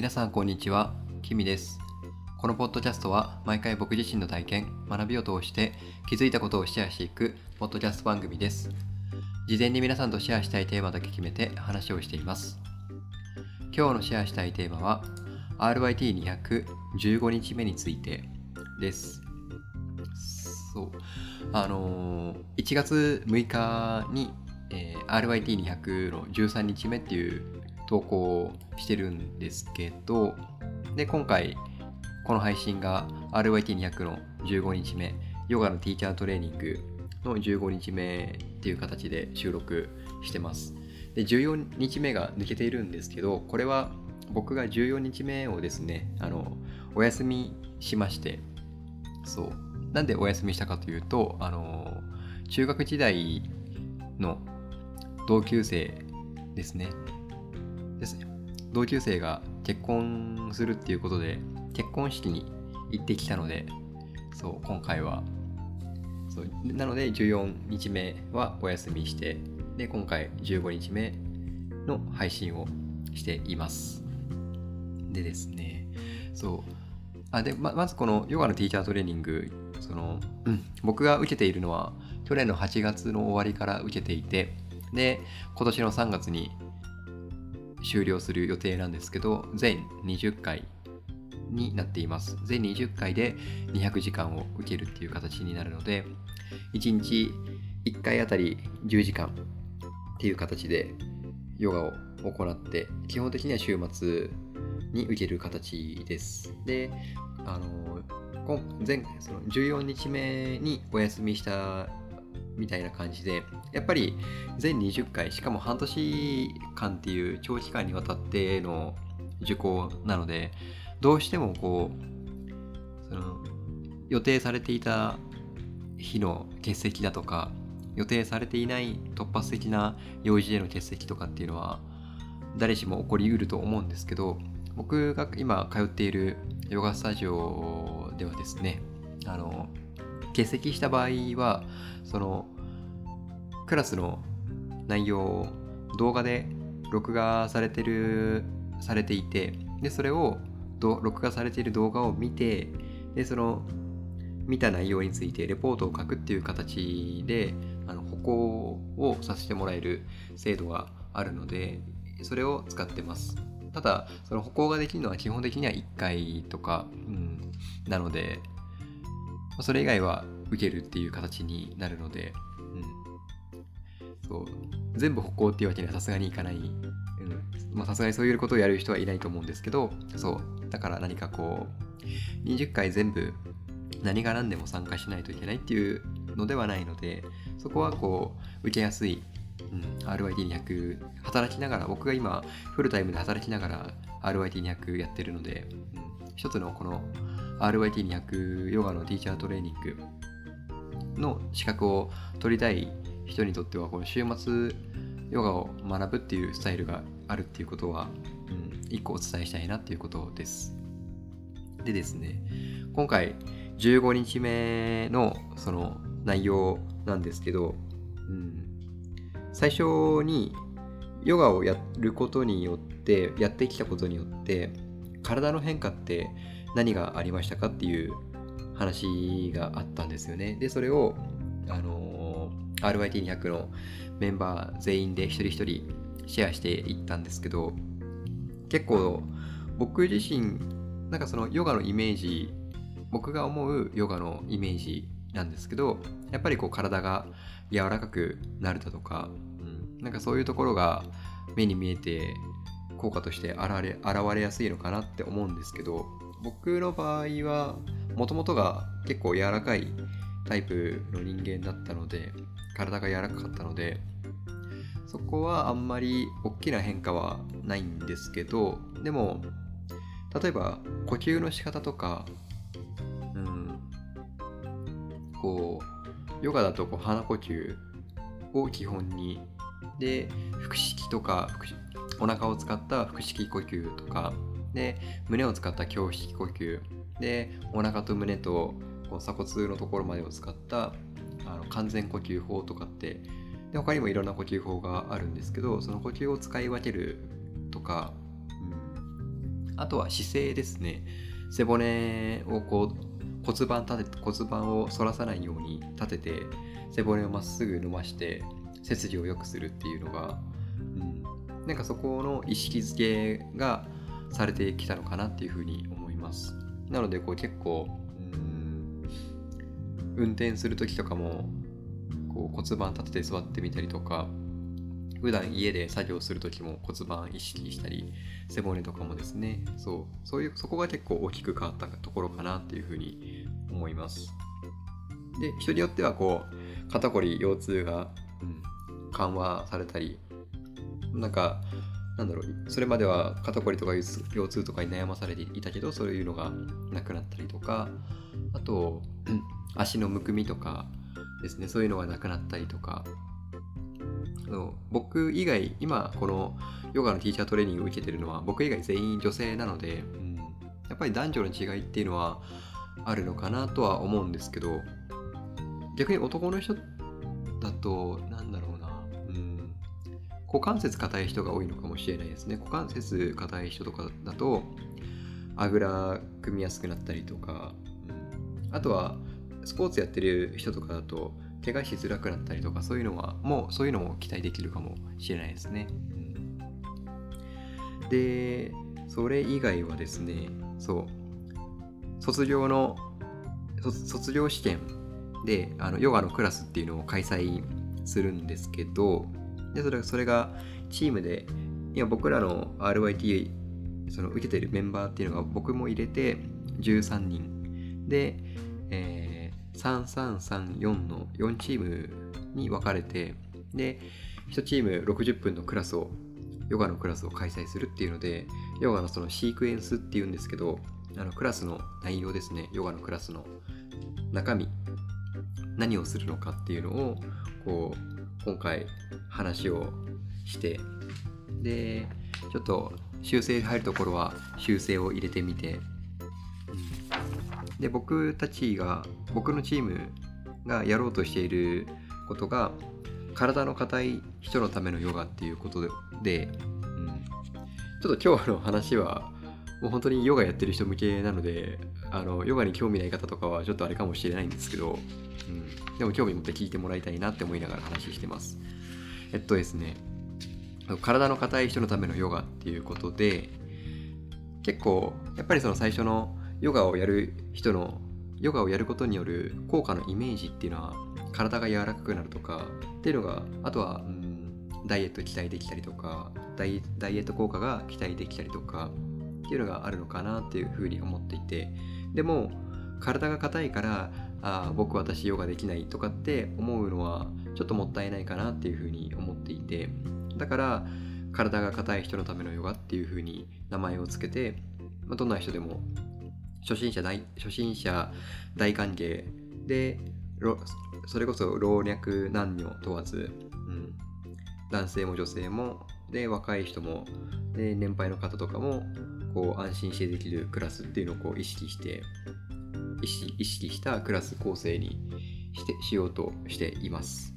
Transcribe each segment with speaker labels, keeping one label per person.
Speaker 1: 皆さんこんにちは、キミです。このポッドキャストは毎回僕自身の体験、学びを通して気づいたことをシェアしていくポッドキャスト番組です。事前に皆さんとシェアしたいテーマだけ決めて話をしています。今日のシェアしたいテーマは RYT215 日目についてです。そう。あのー1月6日に、えー RYT200 の13日目っていう投稿してるんですけど、で、今回、この配信が RYT200 の15日目、ヨガのティーチャートレーニングの15日目っていう形で収録してます。で、14日目が抜けているんですけど、これは僕が14日目をですね、あの、お休みしまして、そう。なんでお休みしたかというと、あの、中学時代の同級生ですね。ですね。同級生が結婚するっていうことで、結婚式に行ってきたので、そう、今回は、そう、なので14日目はお休みして、で、今回15日目の配信をしています。でですね、そう、あでままずこのヨガのティーチャートレーニングその、うん、僕が受けているのは去年の8月の終わりから受けていてで今年の3月に終了する予定なんですけど全20回になっています全20回で200時間を受けるっていう形になるので1日1回あたり10時間っていう形でヨガを行って基本的には週末に受ける形です。で、あの、前その14日目にお休みしたみたいな感じで、やっぱり全20回、しかも半年間っていう長期間にわたっての受講なので、どうしてもこう、その予定されていた日の欠席だとか、予定されていない突発的な用事での欠席とかっていうのは誰しも起こりうると思うんですけど僕が今通っているヨガスタジオではですねあの欠席した場合はそのクラスの内容を動画で録画されてるされていてでそれをど録画されている動画を見てでその見た内容についてレポートを書くっていう形であの歩行をさせてもらえる制度があるのでそれを使ってます。ただその歩行ができるのは基本的には1回とか、うん、なのでそれ以外は受けるっていう形になるので、全部歩行っていうわけにはさすがにいかない。さすがにそういうことをやる人はいないと思うんですけどそう。だから何かこう20回全部何が何でも参加しないといけないっていうのではないのでそこはこう受けやすい、うん、RYT200 働きながら僕が今フルタイムで働きながら RYT200 やってるので、うん、一つのこの RYT200 ヨガのティーチャートレーニングの資格を取りたい人にとってはこの週末ヨガを学ぶっていうスタイルがあるっていうことは、うん、一個お伝えしたいなっていうことです。でですね今回15日目のその内容なんですけど、うん、最初にヨガをやることによってやってきたことによって体の変化って何がありましたかっていう話があったんですよね。でそれをあの RYT200 のメンバー全員で一人一人シェアしていったんですけど結構僕自身なんかそのヨガのイメージ僕が思うヨガのイメージなんですけどやっぱりこう体が柔らかくなるだとか、うん、なんかそういうところが目に見えて効果として現れ現れやすいのかなって思うんですけど僕の場合はもともとが結構柔らかいタイプの人間だったので体が柔らかかったのでそこはあんまり大きな変化はないんですけどでも例えば呼吸の仕方とかうんこうヨガだとこう鼻呼吸を基本にで腹式とかお腹を使った腹式呼吸とかで胸を使った胸式呼吸でお腹と胸とこう鎖骨のところまでを使ったあの完全呼吸法とかってで他にもいろんな呼吸法があるんですけどその呼吸を使い分けるとか、うん、あとは姿勢ですね。背骨をこう骨盤立て骨盤を反らさないように立てて背骨をまっすぐ伸ばして背筋を良くするっていうのが、うん、なんかそこの意識づけがされてきたのかなっていうふうに思います。なのでこう結構、運転する時とかもこう骨盤立てて座ってみたりとか普段家で作業する時も骨盤意識したり背骨とかもですね。そうそういうそこが結構大きく変わったところかなっていうふうに思います。で人によってはこう肩こり腰痛が、うん、緩和されたりなんかなんだろうそれまでは肩こりとか腰痛とかに悩まされていたけどそういうのがなくなったりとかあと、うん、足のむくみとかですねそういうのがなくなったりとか。の僕以外今このヨガのティーチャートレーニングを受けてるのは僕以外全員女性なので、うん、やっぱり男女の違いっていうのはあるのかなとは思うんですけど逆に男の人だとなんだろうな、うん、股関節硬い人が多いのかもしれないですね。股関節硬い人とかだとあぐら組みやすくなったりとか、うん、あとはスポーツやってる人とかだと怪我しづらくなったりとかそういうのはもうそういうのも期待できるかもしれないですね。うん、でそれ以外はですねそう。卒業の卒業試験であのヨガのクラスっていうのを開催するんですけどでそれそれがチームで今僕らの RYT その受けてるメンバーっていうのが僕も入れて13人。で、えー3334の4チームに分かれてで1チーム60分のクラスをヨガのクラスを開催するっていうのでヨガのそのシークエンスっていうんですけどあのクラスの内容ですね。ヨガのクラスの中身何をするのかっていうのをこう今回話をしてでちょっと修正入るところは修正を入れてみてで僕たちが僕のチームがやろうとしていることが体の硬い人のためのヨガっていうことで、うん、ちょっと今日の話はもう本当にヨガやってる人向けなのであのヨガに興味ない方とかはちょっとあれかもしれないんですけど、うん、でも興味持って聞いてもらいたいなって思いながら話してます。えっとですね体の硬い人のためのヨガっていうことで結構やっぱりその最初のヨガをやる人のヨガをやることによる効果のイメージっていうのは体が柔らかくなるとかっていうのがあとは、うん、ダイエット期待できたりとかダイエット効果が期待できたりとかっていうのがあるのかなっていうふうに思っていて。でも体が硬いからあ僕私ヨガできないとかって思うのはちょっともったいないかなっていうふうに思っていて。だから体が硬い人のためのヨガっていうふうに名前を付けて、まあ、どんな人でも初心者大初心者大歓迎。でそれこそ老若男女問わず、うん、男性も女性もで若い人もで年配の方とかもこう安心してできるクラスっていうのをこう意識して意識意識したクラス構成にしてしようとしています。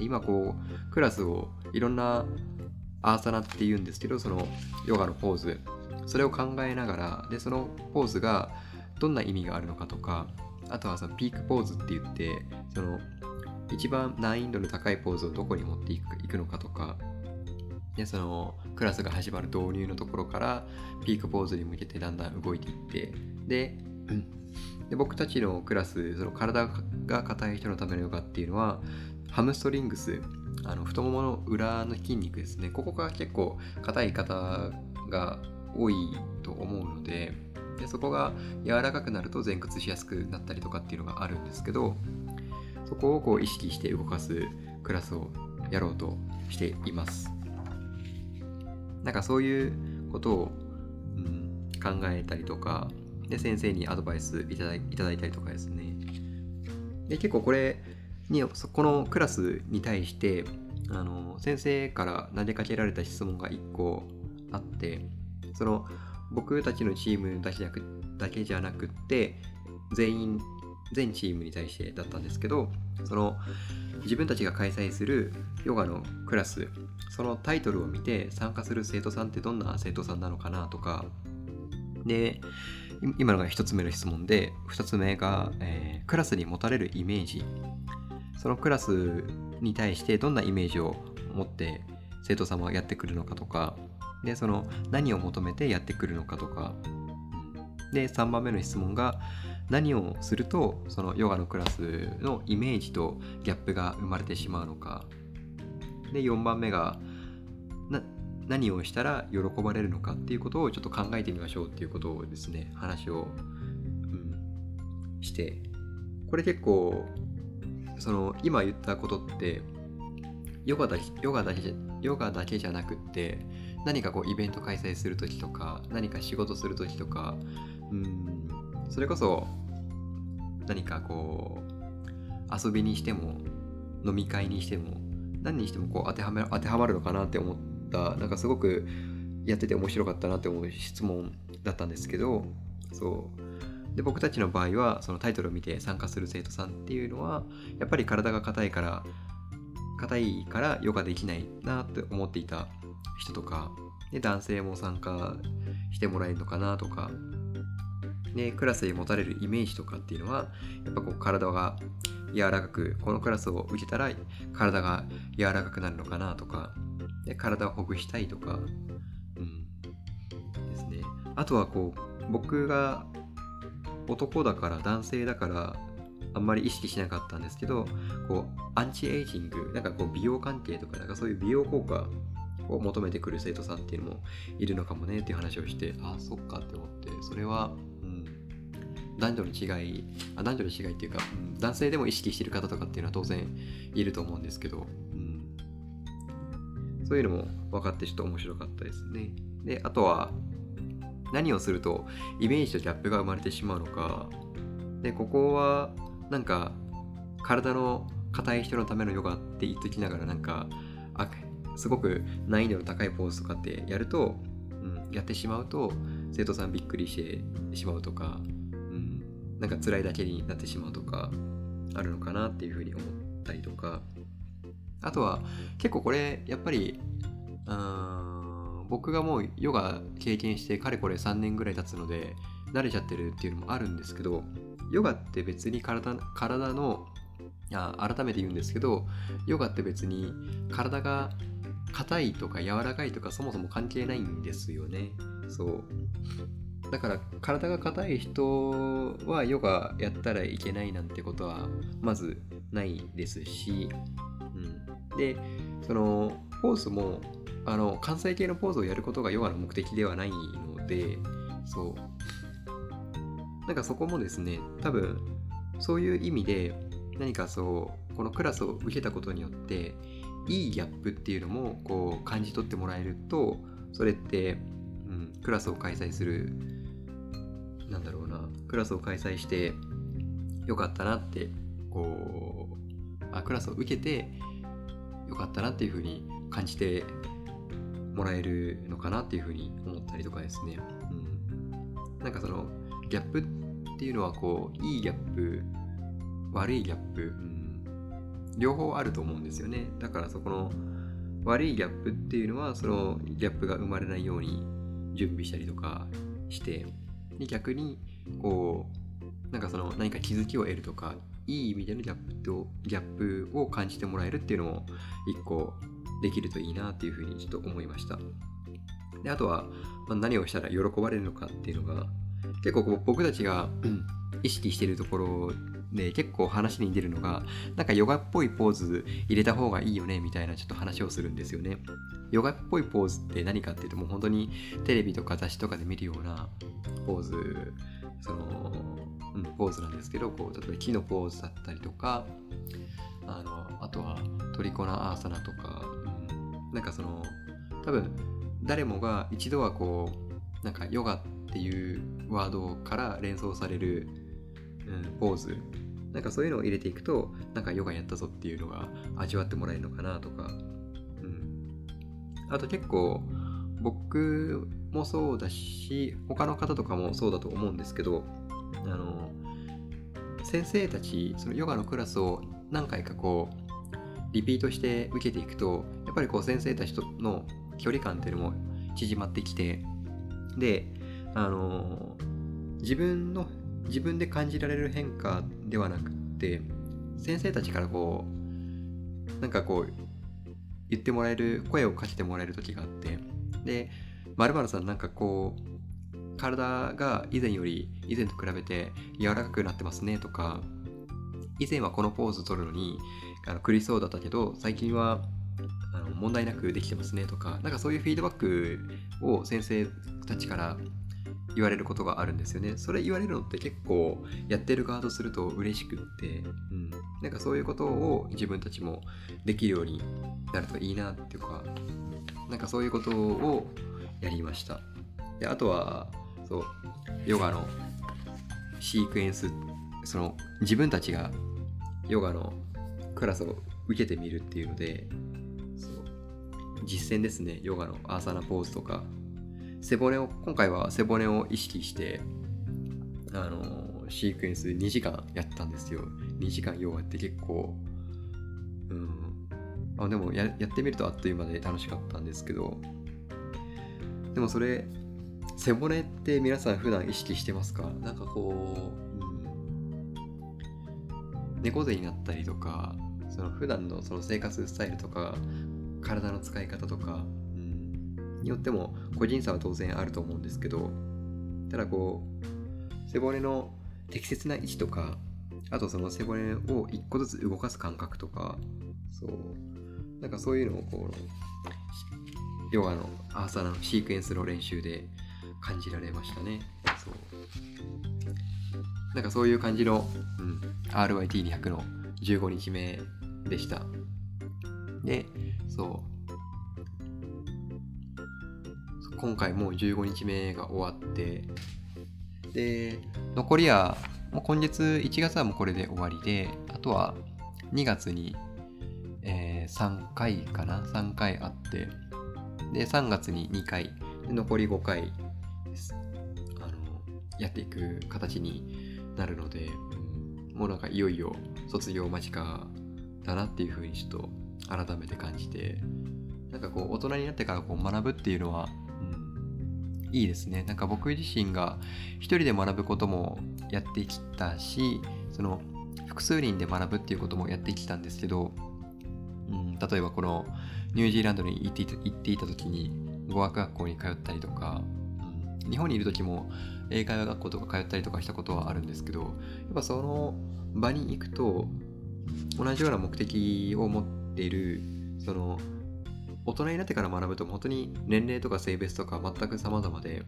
Speaker 1: 今こうクラスをいろんなアーサナっていうんですけどそのヨガのポーズ。それを考えながらでそのポーズがどんな意味があるのかとかあとはそのピークポーズって言ってその一番難易度の高いポーズをどこに持っていくいくのかとかでそのクラスが始まる導入のところからピークポーズに向けてだんだん動いていってでで僕たちのクラスその体が硬い人のためのヨガっていうのはハムストリングスあの太ももの裏の筋肉ですね。ここが結構硬い方が多いと思うのででそこが柔らかくなると前屈しやすくなったりとかっていうのがあるんですけどそこをこう意識して動かすクラスをやろうとしています。なんかそういうことを、うん、考えたりとかで先生にアドバイスいただいただいたりとかですね。で結構これにこのクラスに対してあの先生から投げかけられた質問が1個あってその僕たちのチームだけだけじゃなくって全員全チームに対してだったんですけどその自分たちが開催するヨガのクラスそのタイトルを見て参加する生徒さんってどんな生徒さんなのかなとかで、今のが1つ目の質問で、2つ目が、えー、クラスに持たれるイメージ。そのクラスに対してどんなイメージを持って生徒さんはやってくるのかとか、で、その何を求めてやってくるのかとか、で、3番目の質問が、何をするとそのヨガのクラスのイメージとギャップが生まれてしまうのか。で4番目が何をしたら喜ばれるのかっていうことをちょっと考えてみましょうっていうことをですね話を、うん、して。これ結構その今言ったことってヨガだヨガだけヨガだけじゃなくって何かこうイベント開催する時とか何か仕事する時とかうんそれこそ何かこう遊びにしても飲み会にしても何にしてもこう当てはめ当てはまるのかなって思ったなんかすごくやってて面白かったなって思う質問だったんですけどそう。で僕たちの場合はそのタイトルを見て参加する生徒さんっていうのはやっぱり体が硬いから硬いからヨガできないなって思っていた人とかで男性も参加してもらえるのかなとかでクラスで持たれるイメージとかっていうのはやっぱこう体が柔らかくこのクラスを受けたら体が柔らかくなるのかなとかで体をほぐしたいとか、うん、ですね。あとはこう僕が男だから男性だからあんまり意識しなかったんですけどこうアンチエイジングなんかこう美容関係とかなんかそういう美容効果を求めてくる生徒さんっていうのもいるのかもねっていう話をしてあそっかって思ってそれはうん男女の違いあ男女の違いっていうか、うん、男性でも意識してる方とかっていうのは当然いると思うんですけど、うん、そういうのも分かってちょっと面白かったですね。であとは何をするとイメージとギャップが生まれてしまうのかでここはなんか体の硬い人のためのヨガって言っときながらなんかすごく難易度の高いポーズとかってやると、うん、やってしまうと生徒さんびっくりしてしまうとかうんなんか辛いだけになってしまうとかあるのかなっていうふうに思ったりとか。あとは結構これやっぱり僕がもうヨガ経験してかれこれ3年ぐらい経つので慣れちゃってるっていうのもあるんですけどヨガって別に体体のあ改めて言うんですけどヨガって別に体が硬いとか柔らかいとかそもそも関係ないんですよね。そう。だから体が硬い人はヨガやったらいけないなんてことはまずないですし、うん、でそのポーズもあの関西系のポーズをやることがヨガの目的ではないのでそう。なんかそこもですね多分そういう意味で何かそうこのクラスを受けたことによっていいギャップっていうのもこう感じ取ってもらえるとそれって、うん、クラスを開催するなんだろうなクラスを開催してよかったなってこうあクラスを受けてよかったなっていうふうに感じてもらえるのかなっていうふうに思ったりとかですね、うん、なんかそのギャップっていうのはこういいギャップ悪いギャップ、うん、両方あると思うんですよね。だからそこの悪いギャップっていうのはそのギャップが生まれないように準備したりとかしてで逆にこうなんかその何か気づきを得るとかいい意味でのギャップとギャップを感じてもらえるっていうのも一個できるといいなっていうふうにちょっと思いました。であとは、ま、何をしたら喜ばれるのかっていうのが結構僕たちが意識してるところで結構話に出るのがなんかヨガっぽいポーズ入れた方がいいよねみたいなちょっと話をするんですよね。ヨガっぽいポーズって何かっていうともう本当にテレビとか雑誌とかで見るようなポーズその、うん、ポーズなんですけどこう例えば木のポーズだったりとかあのあとはトリコナアーサナとか、うん、なんかその多分誰もが一度はこうなんかヨガっていうワードから連想される、うん、ポーズなんかそういうのを入れていくとなんかヨガやったぞっていうのが味わってもらえるのかなとか、うん、あと結構僕もそうだし他の方とかもそうだと思うんですけどあの先生たちそのヨガのクラスを何回かこうリピートして受けていくとやっぱりこう先生たちとの距離感っていうのも縮まってきてであの自分の自分で感じられる変化ではなくって先生たちからこうなんかこう言ってもらえる声をかけてもらえる時があってでまるさんなんかこう体が以前より以前と比べて柔らかくなってますねとか以前はこのポーズ取るのにあの苦しそうだったけど最近はあの問題なくできてますねとかなんかそういうフィードバックを先生たちから言われることがあるんですよね。それ言われるのって結構やってる側とすると嬉しくって、うん、なんかそういうことを自分たちもできるようになるといいなっていうか、なんかそういうことをやりました。であとは、そう、ヨガのシークエンス、その自分たちがヨガのクラスを受けてみるっていうので、そう実践ですね、ヨガのアーサーナポーズとか、背骨を、今回は背骨を意識して、あの、シークエンス2時間やったんですよ。2時間ヨガって結構、うん。あでもややってみるとあっという間で楽しかったんですけど、でもそれ、背骨って皆さん普段意識してますか？なんかこう、うん、猫背になったりとか、その普段のその生活スタイルとか、体の使い方とか、によっても個人差は当然あると思うんですけどただこう背骨の適切な位置とかあとその背骨を一個ずつ動かす感覚とかそうなんかそういうのをこうヨガのアーサナのシークエンスの練習で感じられましたね。そう。なんかそういう感じの、うん、RYT200 の15日目でした。でそう。今回もう15日目が終わってで残りはもう今月1月はもうこれで終わりであとは2月に、えー、3回かな？3回あってで3月に2回で残り5回ですあのやっていく形になるので、もうなんかいよいよ卒業間近だなっていうふうにちょっと改めて感じてなんかこう大人になってからこう学ぶっていうのはいいですね。なんか僕自身が一人で学ぶこともやってきたし、その複数人で学ぶっていうこともやってきたんですけど、うん、例えばこのニュージーランドに行っていた行っていた時に語学学校に通ったりとか、うん、日本にいる時も英会話学校とか通ったりとかしたことはあるんですけど、やっぱその場に行くと同じような目的を持っているその大人になってから学ぶと本当に年齢とか性別とか全く様々で、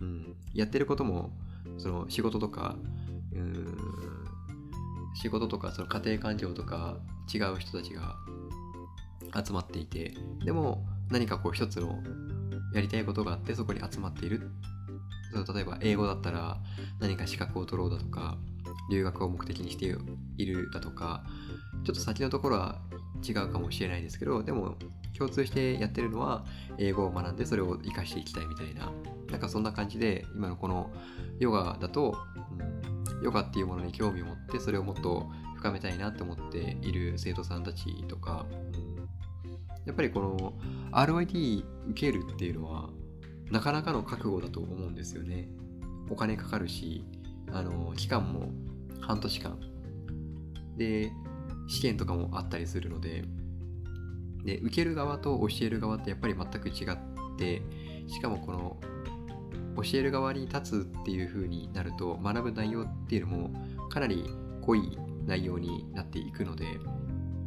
Speaker 1: うん、やってることもその仕事とかうん仕事とかその家庭環境とか違う人たちが集まっていてでも何かこう一つのやりたいことがあってそこに集まっている。その例えば英語だったら何か資格を取ろうだとか留学を目的にしているだとかちょっと先のところは違うかもしれないですけどでも共通してやってるのは英語を学んでそれを活かしていきたいみたいななんかそんな感じで今のこのヨガだと、うん、ヨガっていうものに興味を持ってそれをもっと深めたいなって思っている生徒さんたちとか、うん、やっぱりこの RYT 受けるっていうのはなかなかの覚悟だと思うんですよね。お金かかるしあの期間も半年間。で試験とかもあったりするのでで受ける側と教える側ってやっぱり全く違ってしかもこの教える側に立つっていう風になると学ぶ内容っていうのもかなり濃い内容になっていくので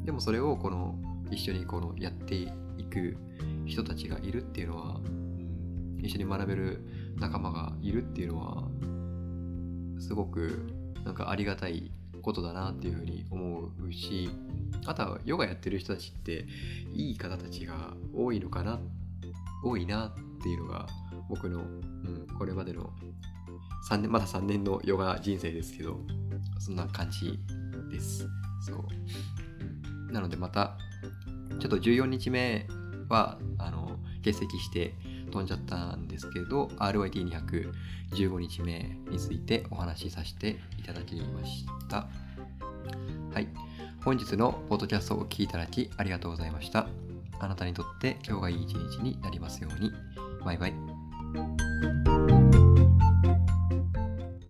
Speaker 1: でもそれをこの一緒にこのやっていく人たちがいるっていうのは、一緒に学べる仲間がいるっていうのはすごくなんかありがたいことだなっていうふうに思うしあとはヨガやってる人たちっていい方たちが多いのかな多いなっていうのが僕の、うん、これまでの3年まだ3年のヨガ人生ですけどそんな感じです。そう。なのでまたちょっと14日目はあの欠席して飛んじゃったんですけど RYT215 日目についてお話しさせていただきました。はい。本日のポッドキャストをお聴きいただきありがとうございました。あなたにとって今日がいい一日になりますように。バイバイ。